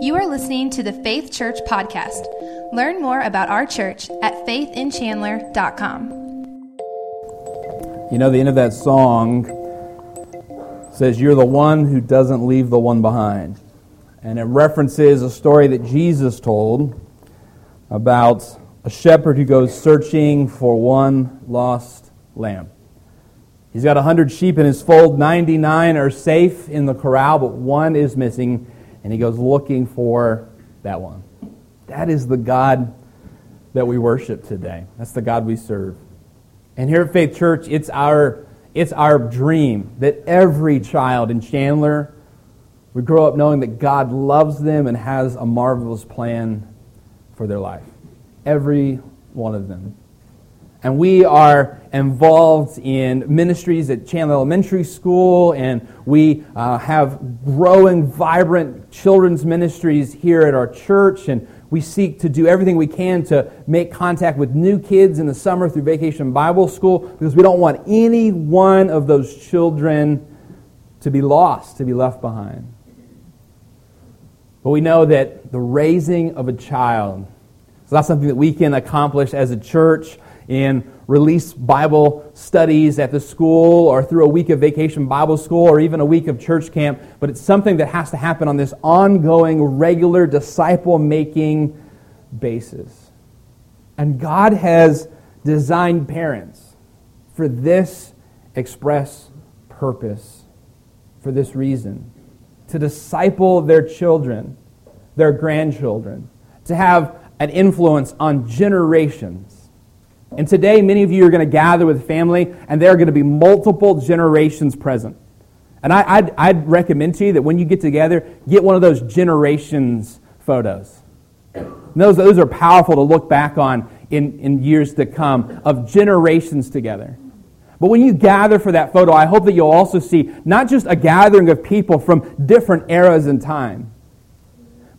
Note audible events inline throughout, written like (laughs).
You are listening to the Faith Church podcast. Learn more about our church at faithinchandler.com. You know, the end of that song says, You're the one who doesn't leave the one behind. And it references a story that Jesus told about a shepherd who goes searching for one lost lamb. He's got 100 sheep in his fold, 99 are safe in the corral, but one is missing, and he goes looking for that one. That is the God that we worship today. That's the God we serve. And here at Faith Church, it's our, it's our dream that every child in Chandler would grow up knowing that God loves them and has a marvelous plan for their life. Every one of them. And we are involved in ministries at Chandler Elementary School, and we uh, have growing, vibrant children's ministries here at our church. And we seek to do everything we can to make contact with new kids in the summer through Vacation Bible School because we don't want any one of those children to be lost, to be left behind. But we know that the raising of a child is not something that we can accomplish as a church in release Bible studies at the school or through a week of vacation Bible school or even a week of church camp, but it's something that has to happen on this ongoing, regular disciple making basis. And God has designed parents for this express purpose, for this reason to disciple their children, their grandchildren, to have an influence on generations and today, many of you are going to gather with family, and there are going to be multiple generations present. And I, would I'd recommend to you that when you get together, get one of those generations photos. those, those are powerful to look back on in, in years to come of generations together. But when you gather for that photo, I hope that you'll also see not just a gathering of people from different eras in time,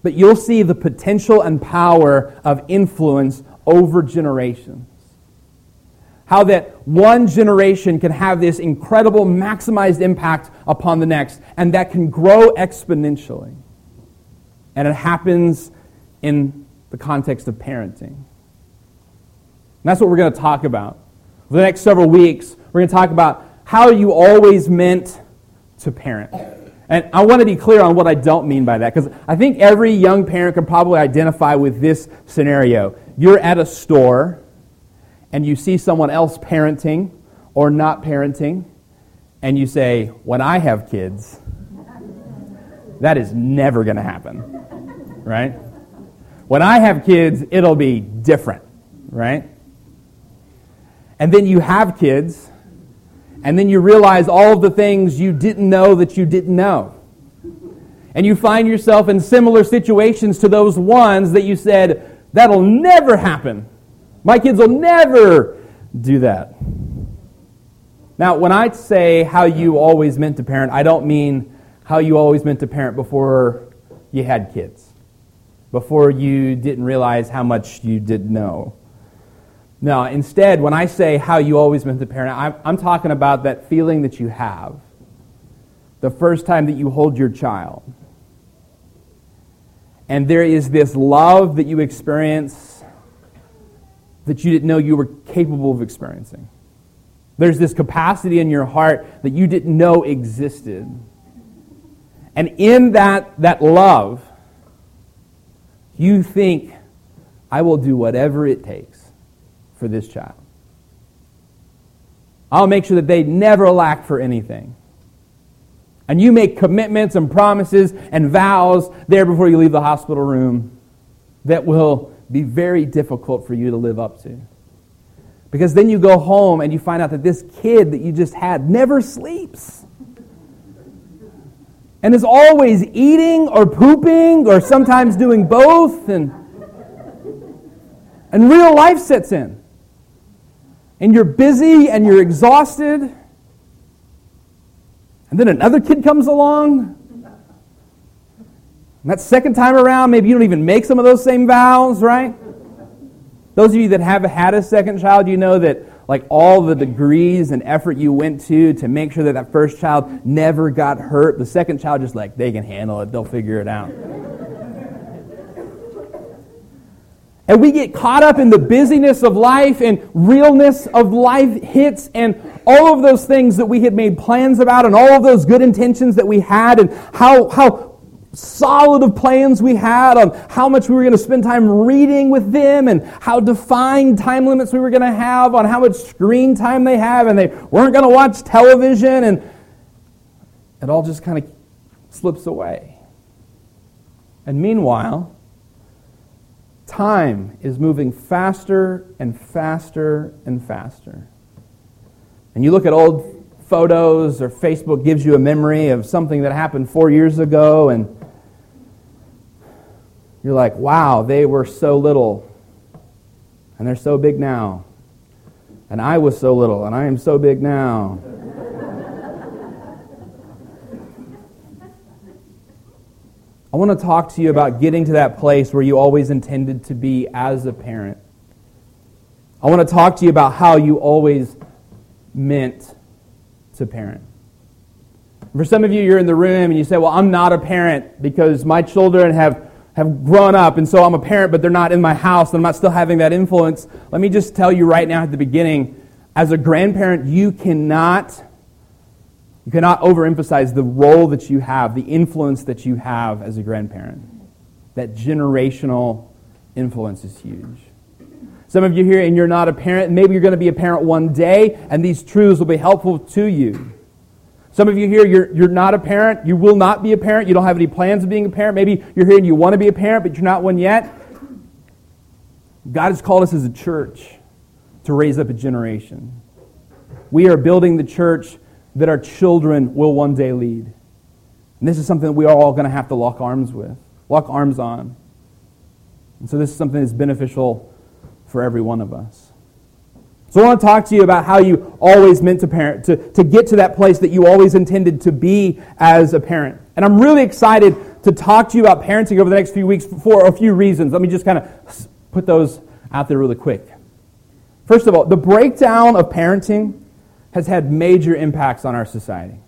but you'll see the potential and power of influence over generations how that one generation can have this incredible maximized impact upon the next, and that can grow exponentially. And it happens in the context of parenting. And that's what we're going to talk about. For the next several weeks, we're going to talk about how you always meant to parent. And I want to be clear on what I don't mean by that, because I think every young parent can probably identify with this scenario. You're at a store and you see someone else parenting or not parenting, and you say, When I have kids, that is never going to happen, right? When I have kids, it'll be different, right? And then you have kids, and then you realize all of the things you didn't know that you didn't know. And you find yourself in similar situations to those ones that you said, that'll never happen. My kids will never do that. Now, when I say how you always meant to parent, I don't mean how you always meant to parent before you had kids, before you didn't realize how much you didn't know. No, instead, when I say how you always meant to parent, I'm, I'm talking about that feeling that you have the first time that you hold your child. And there is this love that you experience that you didn't know you were capable of experiencing. There's this capacity in your heart that you didn't know existed. And in that, that love, you think, I will do whatever it takes for this child. I'll make sure that they never lack for anything. And you make commitments and promises and vows there before you leave the hospital room that will be very difficult for you to live up to. Because then you go home and you find out that this kid that you just had never sleeps. And is always eating or pooping or sometimes doing both. And, and real life sets in. And you're busy and you're exhausted. And then another kid comes along and that second time around, maybe you don't even make some of those same vows, right? Those of you that have had a second child, you know that like all the degrees and effort you went to to make sure that that first child never got hurt, the second child just like they can handle it, they'll figure it out. And we get caught up in the busyness of life and realness of life hits and all of those things that we had made plans about and all of those good intentions that we had and how, how solid of plans we had on how much we were going to spend time reading with them and how defined time limits we were going to have on how much screen time they have and they weren't going to watch television and it all just kind of slips away. And meanwhile, time is moving faster and faster and faster. And you look at old photos or Facebook gives you a memory of something that happened four years ago, and you're like, wow, they were so little, and they're so big now. And I was so little, and I am so big now. (laughs) I want to talk to you about getting to that place where you always intended to be as a parent. I want to talk to you about how you always meant to parent. For some of you, you're in the room and you say, Well, I'm not a parent because my children have, have grown up, and so I'm a parent, but they're not in my house, and I'm not still having that influence. Let me just tell you right now at the beginning as a grandparent, you cannot you cannot overemphasize the role that you have, the influence that you have as a grandparent. That generational influence is huge. Some of you here and you're not a parent, maybe you're going to be a parent one day, and these truths will be helpful to you. Some of you here, you're, you're not a parent, you will not be a parent, you don't have any plans of being a parent. Maybe you're here and you want to be a parent, but you're not one yet. God has called us as a church to raise up a generation. We are building the church that our children will one day lead. And this is something that we are all going to have to lock arms with, lock arms on. And so this is something that's beneficial for every one of us. So I want to talk to you about how you always meant to parent, to, to get to that place that you always intended to be as a parent. And I'm really excited to talk to you about parenting over the next few weeks for a few reasons. Let me just kind of put those out there really quick. First of all, the breakdown of parenting has had major impacts on our society.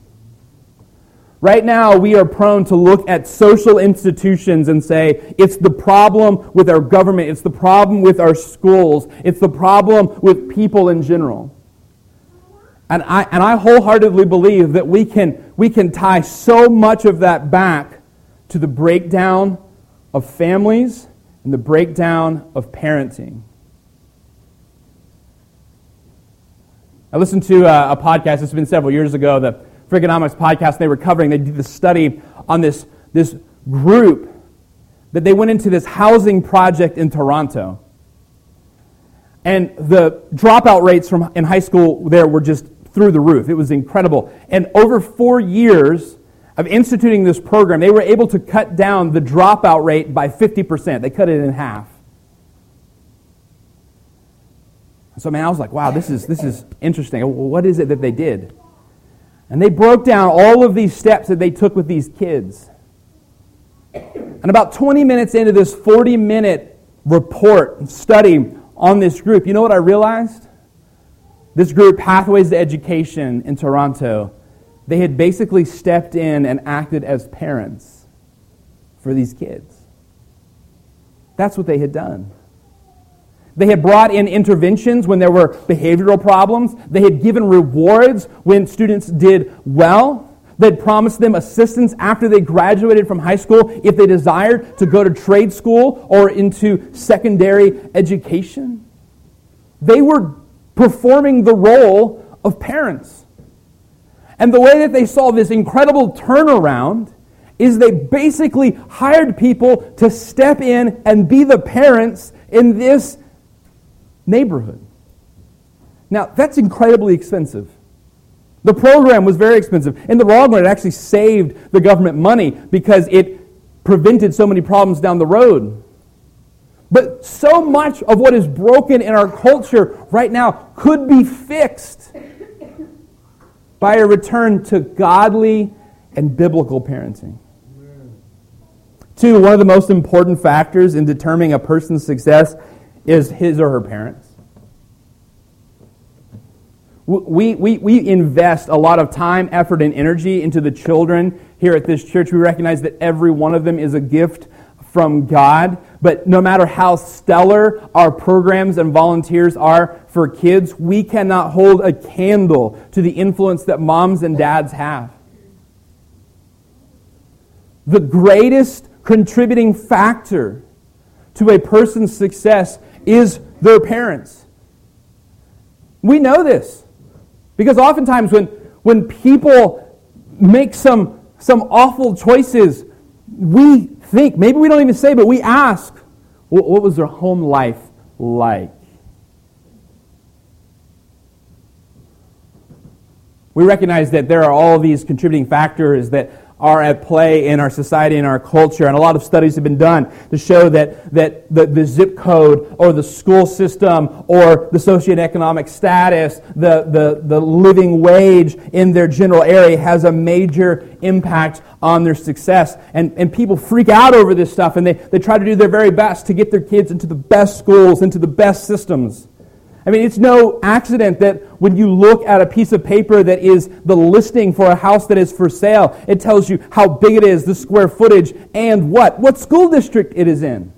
Right now, we are prone to look at social institutions and say, it's the problem with our government, it's the problem with our schools, it's the problem with people in general. And I, and I wholeheartedly believe that we can, we can tie so much of that back to the breakdown of families and the breakdown of parenting. I listened to a, uh, a podcast, it's been several years ago, the Freakonomics podcast, and they were covering, they did the study on this, this group that they went into this housing project in Toronto. And the dropout rates from in high school there were just through the roof. It was incredible. And over four years of instituting this program, they were able to cut down the dropout rate by 50%. They cut it in half. so, man, I was like, wow, this is, this is interesting. What is it that they did? And they broke down all of these steps that they took with these kids. And about 20 minutes into this 40 minute report study on this group, you know what I realized? This group, Pathways to Education in Toronto, they had basically stepped in and acted as parents for these kids. That's what they had done. They had brought in interventions when there were behavioral problems. They had given rewards when students did well. They'd promised them assistance after they graduated from high school if they desired to go to trade school or into secondary education. They were performing the role of parents. And the way that they saw this incredible turnaround is they basically hired people to step in and be the parents in this neighborhood. Now, that's incredibly expensive. The program was very expensive. In the long run, it actually saved the government money because it prevented so many problems down the road. But so much of what is broken in our culture right now could be fixed by a return to godly and biblical parenting. Two, one of the most important factors in determining a person's success is his or her parents. We, we, we invest a lot of time, effort, and energy into the children here at this church. We recognize that every one of them is a gift from God. But no matter how stellar our programs and volunteers are for kids, we cannot hold a candle to the influence that moms and dads have. The greatest contributing factor to a person's success is their parents. We know this because oftentimes when, when people make some, some awful choices, we think, maybe we don't even say, but we ask, what was their home life like? We recognize that there are all these contributing factors that are at play in our society and our culture. And a lot of studies have been done to show that, that the, the zip code or the school system or the socioeconomic status, the, the, the living wage in their general area has a major impact on their success. And, and people freak out over this stuff and they, they try to do their very best to get their kids into the best schools, into the best systems. I mean, it's no accident that when you look at a piece of paper that is the listing for a house that is for sale, it tells you how big it is, the square footage, and what? What school district it is in.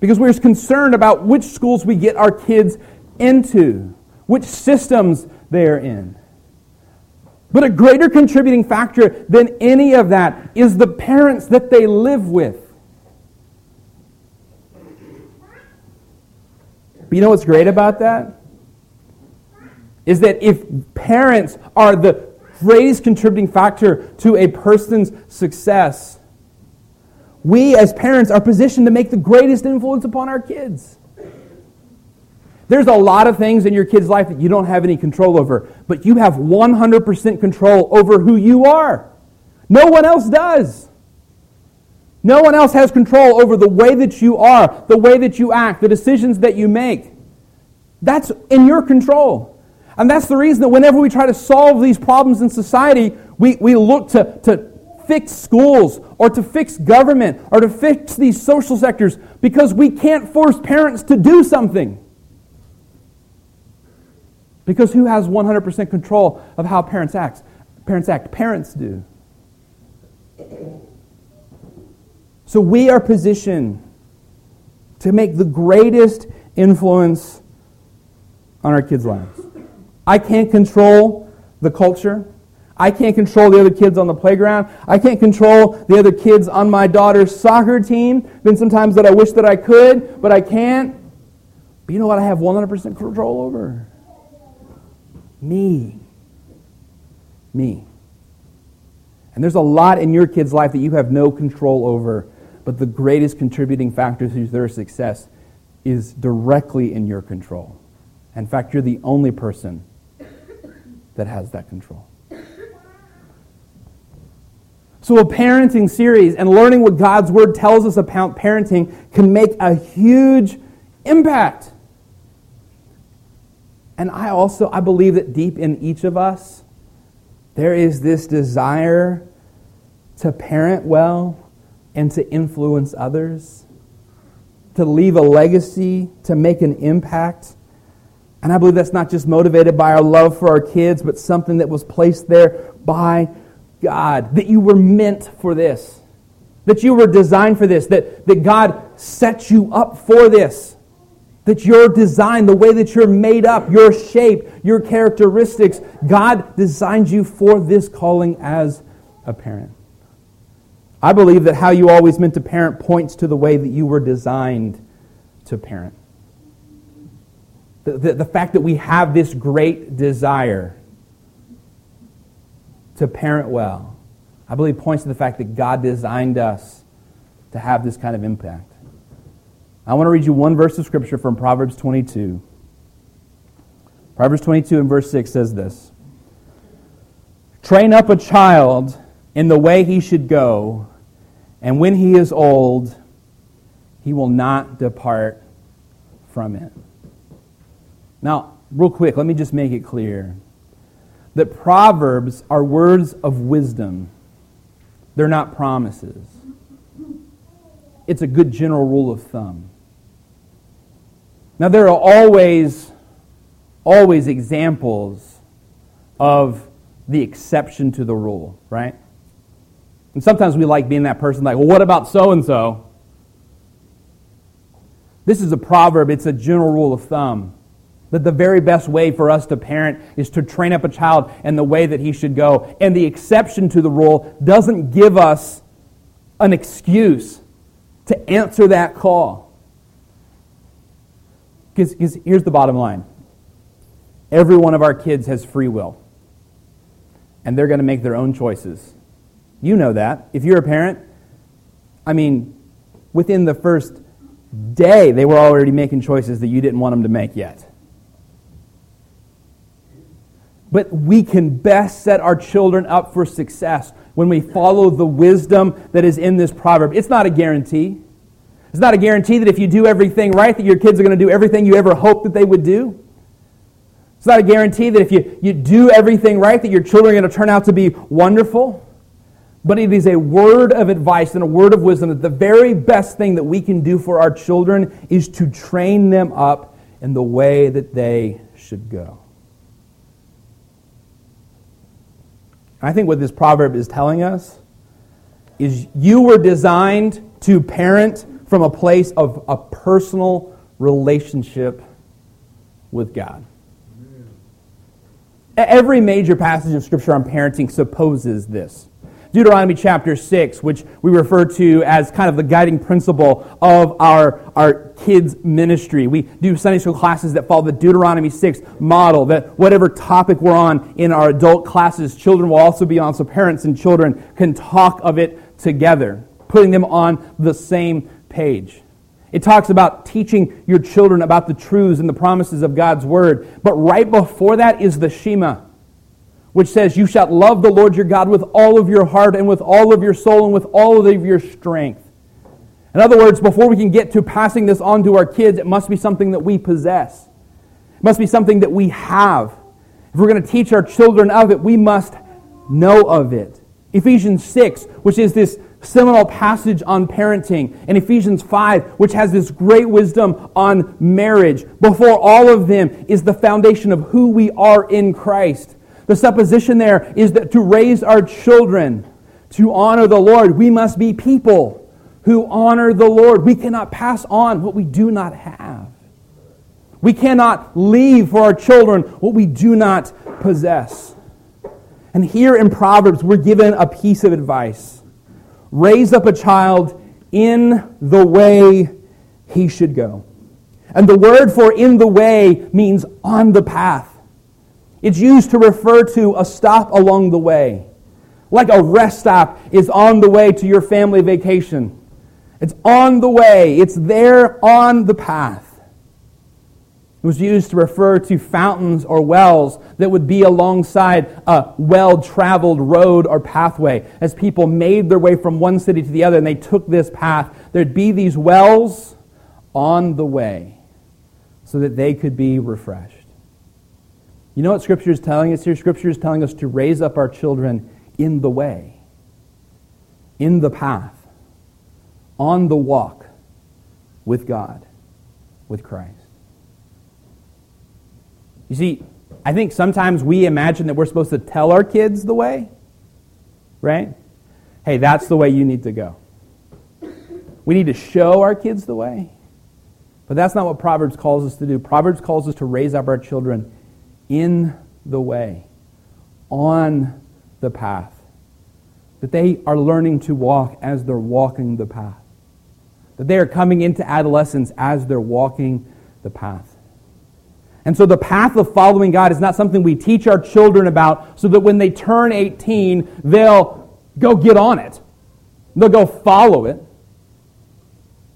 Because we're concerned about which schools we get our kids into, which systems they are in. But a greater contributing factor than any of that is the parents that they live with. But you know what's great about that? Is that if parents are the greatest contributing factor to a person's success, we as parents are positioned to make the greatest influence upon our kids. There's a lot of things in your kid's life that you don't have any control over, but you have 100% control over who you are. No one else does. No one else has control over the way that you are, the way that you act, the decisions that you make. That's in your control. And that's the reason that whenever we try to solve these problems in society, we, we look to, to fix schools or to fix government or to fix these social sectors because we can't force parents to do something. Because who has 100% control of how parents act? Parents act. Parents do. So we are positioned to make the greatest influence on our kids' lives. I can't control the culture. I can't control the other kids on the playground. I can't control the other kids on my daughter's soccer team. Been sometimes that I wish that I could, but I can't. But you know what I have 100% control over? Me. Me. And there's a lot in your kid's life that you have no control over but the greatest contributing factor to their success is directly in your control. In fact, you're the only person that has that control. So, a parenting series and learning what God's Word tells us about parenting can make a huge impact. And I also I believe that deep in each of us there is this desire to parent well and to influence others, to leave a legacy, to make an impact. And I believe that's not just motivated by our love for our kids, but something that was placed there by God. That you were meant for this. That you were designed for this. That, that God set you up for this. That your design, the way that you're made up, your shape, your characteristics, God designed you for this calling as a parent. I believe that how you always meant to parent points to the way that you were designed to parent. The, the, the, fact that we have this great desire to parent well, I believe points to the fact that God designed us to have this kind of impact. I want to read you one verse of Scripture from Proverbs 22. Proverbs 22 and verse 6 says this Train up a child in the way he should go and when he is old, he will not depart from it. Now, real quick, let me just make it clear that Proverbs are words of wisdom, they're not promises. It's a good general rule of thumb. Now, there are always, always examples of the exception to the rule, right? And sometimes we like being that person like, well, what about so and so? This is a proverb, it's a general rule of thumb. That the very best way for us to parent is to train up a child in the way that he should go. And the exception to the rule doesn't give us an excuse to answer that call. Because here's the bottom line every one of our kids has free will, and they're going to make their own choices. You know that. If you're a parent, I mean, within the first day, they were already making choices that you didn't want them to make yet. But we can best set our children up for success when we follow the wisdom that is in this proverb. It's not a guarantee. It's not a guarantee that if you do everything right, that your kids are going to do everything you ever hoped that they would do. It's not a guarantee that if you, you do everything right, that your children are going to turn out to be wonderful. But it is a word of advice and a word of wisdom that the very best thing that we can do for our children is to train them up in the way that they should go. I think what this proverb is telling us is you were designed to parent from a place of a personal relationship with God. Every major passage of Scripture on parenting supposes this. Deuteronomy chapter 6, which we refer to as kind of the guiding principle of our, our kids' ministry. We do Sunday school classes that follow the Deuteronomy 6 model, that whatever topic we're on in our adult classes, children will also be on, so parents and children can talk of it together, putting them on the same page. It talks about teaching your children about the truths and the promises of God's word. But right before that is the Shema which says, You shall love the Lord your God with all of your heart and with all of your soul and with all of your strength. In other words, before we can get to passing this on to our kids, it must be something that we possess. It must be something that we have. If we're going to teach our children of it, we must know of it. Ephesians 6, which is this seminal passage on parenting, and Ephesians 5, which has this great wisdom on marriage. Before all of them is the foundation of who we are in Christ. The supposition there is that to raise our children to honor the Lord, we must be people who honor the Lord. We cannot pass on what we do not have. We cannot leave for our children what we do not possess. And here in Proverbs, we're given a piece of advice raise up a child in the way he should go. And the word for in the way means on the path. It's used to refer to a stop along the way. Like a rest stop is on the way to your family vacation. It's on the way, it's there on the path. It was used to refer to fountains or wells that would be alongside a well traveled road or pathway. As people made their way from one city to the other and they took this path, there'd be these wells on the way so that they could be refreshed. You know what Scripture is telling us here? Scripture is telling us to raise up our children in the way, in the path, on the walk with God, with Christ. You see, I think sometimes we imagine that we're supposed to tell our kids the way, right? Hey, that's the way you need to go. We need to show our kids the way. But that's not what Proverbs calls us to do. Proverbs calls us to raise up our children in the way, on the path. That they are learning to walk as they're walking the path. That they are coming into adolescence as they're walking the path. And so the path of following God is not something we teach our children about so that when they turn 18, they'll go get on it. They'll go follow it.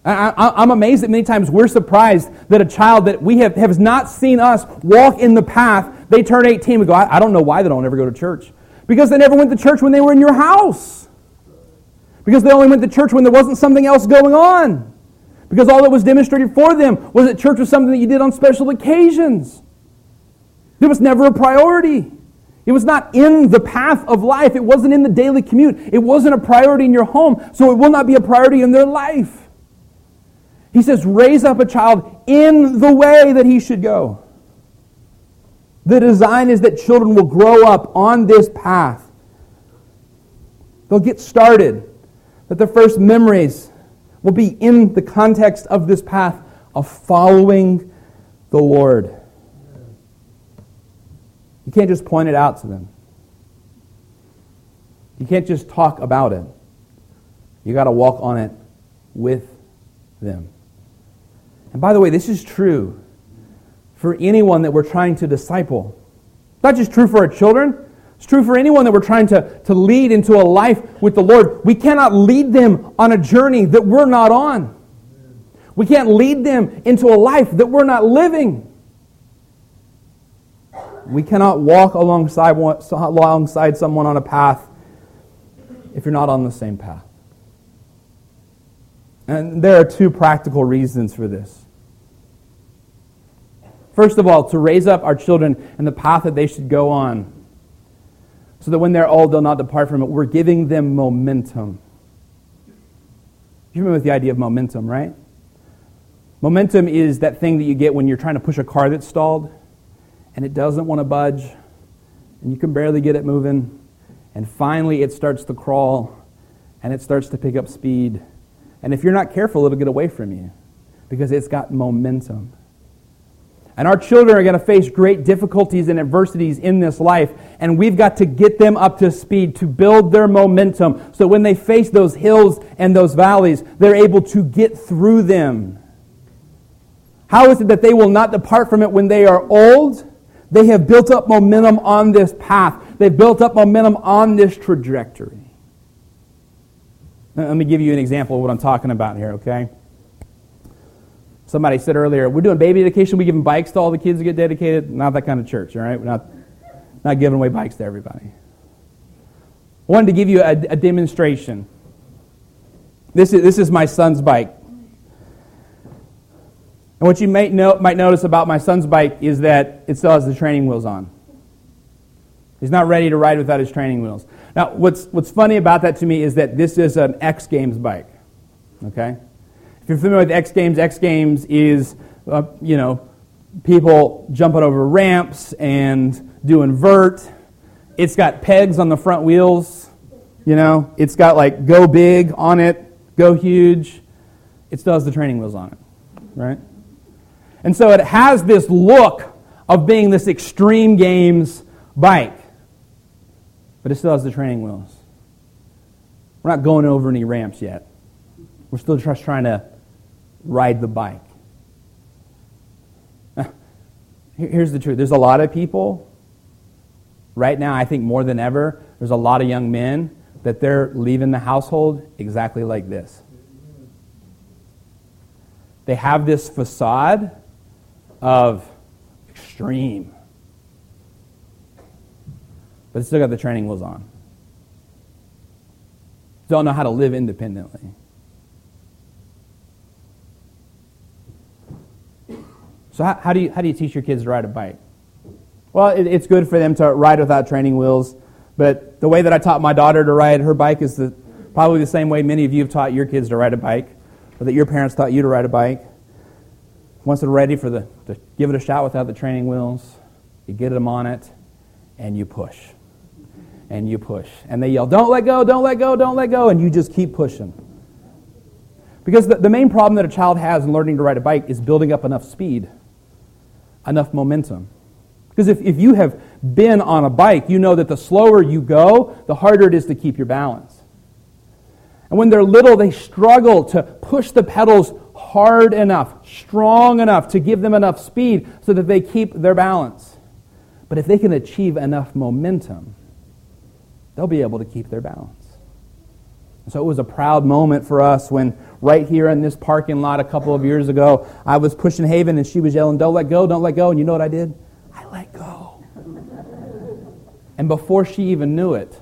I, am amazed that many times we're surprised that a child that we have has not seen us walk in the path, they turn 18. We go, I, I don't know why they don't ever go to church. Because they never went to church when they were in your house. Because they only went to church when there wasn't something else going on. Because all that was demonstrated for them was that church was something that you did on special occasions. It was never a priority. It was not in the path of life. It wasn't in the daily commute. It wasn't a priority in your home, so it will not be a priority in their life. He says, raise up a child in the way that he should go. The design is that children will grow up on this path. They'll get started, that their first memories will be in the context of this path of following the Lord. You can't just point it out to them. You can't just talk about it. You got to walk on it with them. And by the way, this is true for anyone that we're trying to disciple. Not just true for our children, it's true for anyone that we're trying to, to lead into a life with the Lord. We cannot lead them on a journey that we're not on. We can't lead them into a life that we're not living. We cannot walk alongside, alongside someone on a path if you're not on the same path. And there are two practical reasons for this. First of all, to raise up our children in the path that they should go on, so that when they're old, they'll not depart from it. We're giving them momentum. You remember the idea of momentum, right? Momentum is that thing that you get when you're trying to push a car that's stalled and it doesn't want to budge and you can barely get it moving. And finally, it starts to crawl and it starts to pick up speed. And if you're not careful, it'll get away from you because it's got momentum. And our children are going to face great difficulties and adversities in this life, and we've got to get them up to speed to build their momentum so when they face those hills and those valleys, they're able to get through them. How is it that they will not depart from it when they are old? They have built up momentum on this path. They've built up momentum on this trajectory. Let me give you an example of what I'm talking about here, okay? Somebody said earlier, we're doing baby dedication, we giving bikes to all the kids to get dedicated. Not that kind of church, all right? We're not, not giving away bikes to everybody. I wanted to give you a, a demonstration. This is, this is my son's bike. And what you might, know, might notice about my son's bike is that it still has the training wheels on. He's not ready to ride without his training wheels. Now, what's, what's funny about that to me is that this is an X Games bike. Okay? If you're familiar with X Games, X Games is, uh, you know, people jumping over ramps and doing vert. It's got pegs on the front wheels. You know, it's got like go big on it, go huge. It still has the training wheels on it, right? And so it has this look of being this extreme games bike, but it still has the training wheels. We're not going over any ramps yet. We're still just trying to ride the bike. (laughs) Here's the truth there's a lot of people, right now, I think more than ever, there's a lot of young men that they're leaving the household exactly like this. They have this facade of extreme. But they still got the training wheels on. Don't know how to live independently. So, how, how, do, you, how do you teach your kids to ride a bike? Well, it, it's good for them to ride without training wheels, but the way that I taught my daughter to ride her bike is the, probably the same way many of you have taught your kids to ride a bike, or that your parents taught you to ride a bike. Once they're ready for the, to give it a shot without the training wheels, you get them on it, and you push. And you push. And they yell, Don't let go, don't let go, don't let go. And you just keep pushing. Because the, the main problem that a child has in learning to ride a bike is building up enough speed, enough momentum. Because if, if you have been on a bike, you know that the slower you go, the harder it is to keep your balance. And when they're little, they struggle to push the pedals hard enough, strong enough to give them enough speed so that they keep their balance. But if they can achieve enough momentum, they'll be able to keep their balance. So it was a proud moment for us when, right here in this parking lot a couple of years ago, I was pushing Haven and she was yelling, Don't let go, don't let go. And you know what I did? I let go. and before she even knew it,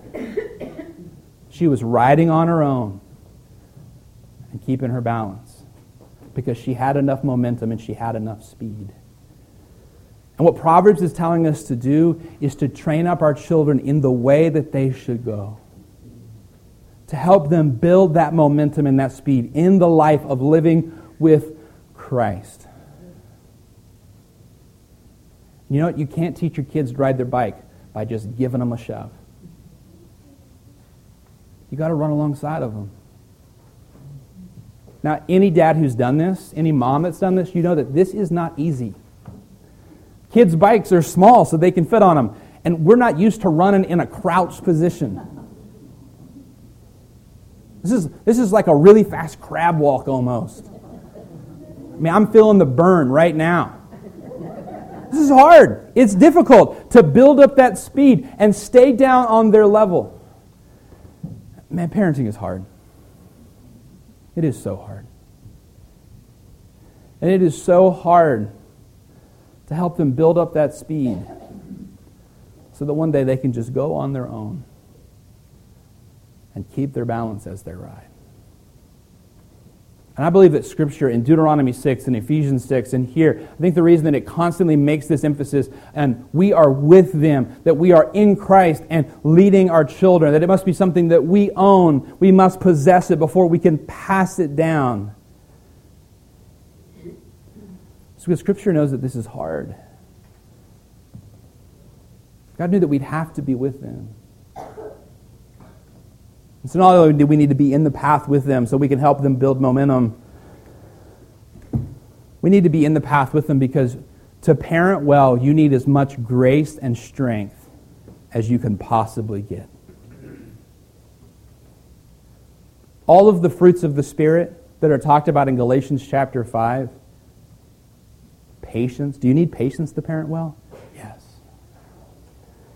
she was riding on her own and keeping her balance because she had enough momentum and she had enough speed. And what Proverbs is telling us to do is to train up our children in the way that they should go. To help them build that momentum and that speed in the life of living with Christ. You know what? You can't teach your kids to ride their bike by just giving them a shove. You got to run alongside of them. Now, any dad who's done this, any mom that's done this, you know that this is not easy. Kids' bikes are small so they can fit on them, and we're not used to running in a crouched position. This is, this is like a really fast crab walk almost. I mean, I'm feeling the burn right now. This is hard. It's difficult to build up that speed and stay down on their level. Man, parenting is hard. It is so hard. And it is so hard to help them build up that speed so that one day they can just go on their own and keep their balance as they ride. And I believe that Scripture in Deuteronomy 6 and Ephesians 6 and here, I think the reason that it constantly makes this emphasis, and we are with them, that we are in Christ and leading our children, that it must be something that we own, we must possess it before we can pass it down. So because Scripture knows that this is hard. God knew that we'd have to be with them. And so not only do we need to be in the path with them so we can help them build momentum, we need to be in the path with them because to parent well, you need as much grace and strength as you can possibly get. All of the fruits of the Spirit that are talked about in Galatians chapter 5 patience. Do you need patience to parent well? Yes.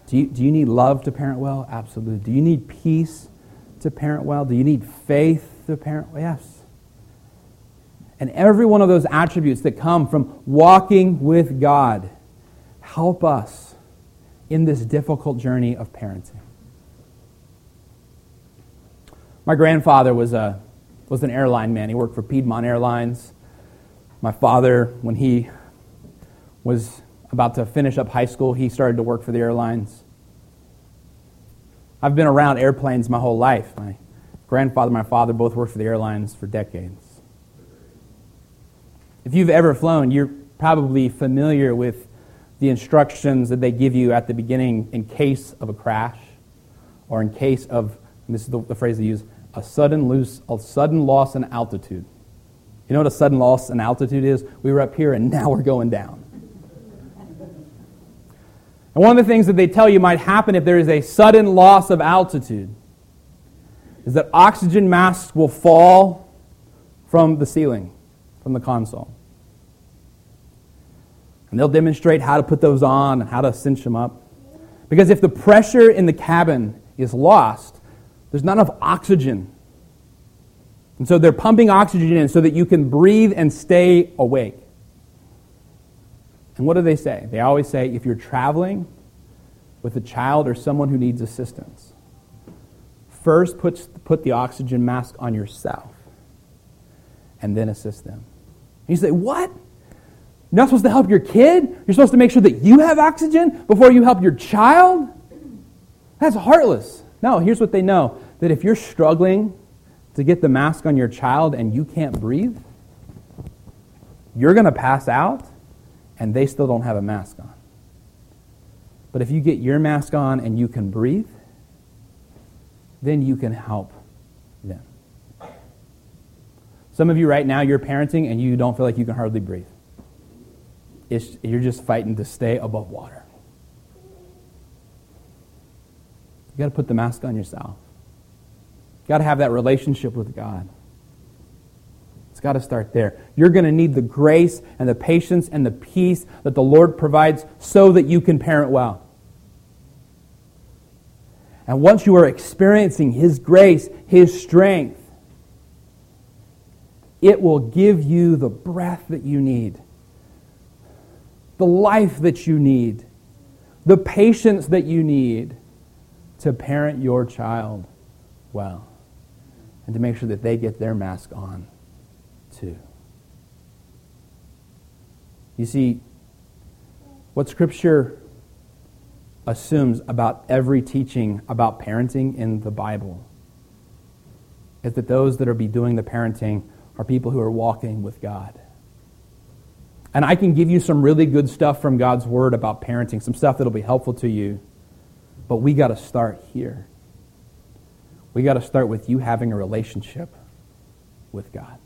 Do you, do you need love to parent well? Absolutely. Do you need peace to parent well? Do you need faith to parent well? Yes. And every one of those attributes that come from walking with God help us in this difficult journey of parenting. My grandfather was, a, was an airline man. He worked for Piedmont Airlines. My father, when he was about to finish up high school, he started to work for the airlines. I've been around airplanes my whole life. My grandfather and my father both worked for the airlines for decades. If you've ever flown, you're probably familiar with the instructions that they give you at the beginning in case of a crash or in case of, this is the, the phrase they use, a sudden, loose, a sudden loss in altitude. You know what a sudden loss in altitude is? We were up here and now we're going down. And one of the things that they tell you might happen if there is a sudden loss of altitude is that oxygen masks will fall from the ceiling, from the console. And they'll demonstrate how to put those on and how to cinch them up. Because if the pressure in the cabin is lost, there's not enough oxygen. And so they're pumping oxygen in so that you can breathe and stay awake. And what do they say? They always say if you're traveling with a child or someone who needs assistance, first put, put the oxygen mask on yourself and then assist them. And you say, What? You're not supposed to help your kid? You're supposed to make sure that you have oxygen before you help your child? That's heartless. No, here's what they know that if you're struggling to get the mask on your child and you can't breathe, you're going to pass out and they still don't have a mask on. But if you get your mask on and you can breathe, then you can help them. Some of you right now, you're parenting and you don't feel like you can hardly breathe. It's, you're just fighting to stay above water. You got to put the mask on yourself. You got to have that relationship with God. It's got to start there. You're going to need the grace and the patience and the peace that the Lord provides so that you can parent well. And once you are experiencing His grace, His strength, it will give you the breath that you need, the life that you need, the patience that you need to parent your child well and to make sure that they get their mask on too. You see, what Scripture assumes about every teaching about parenting in the Bible is that those that are be doing the parenting are people who are walking with God. And I can give you some really good stuff from God's Word about parenting, some stuff that'll be helpful to you. But we got to start here. We got to start with you having a relationship with God.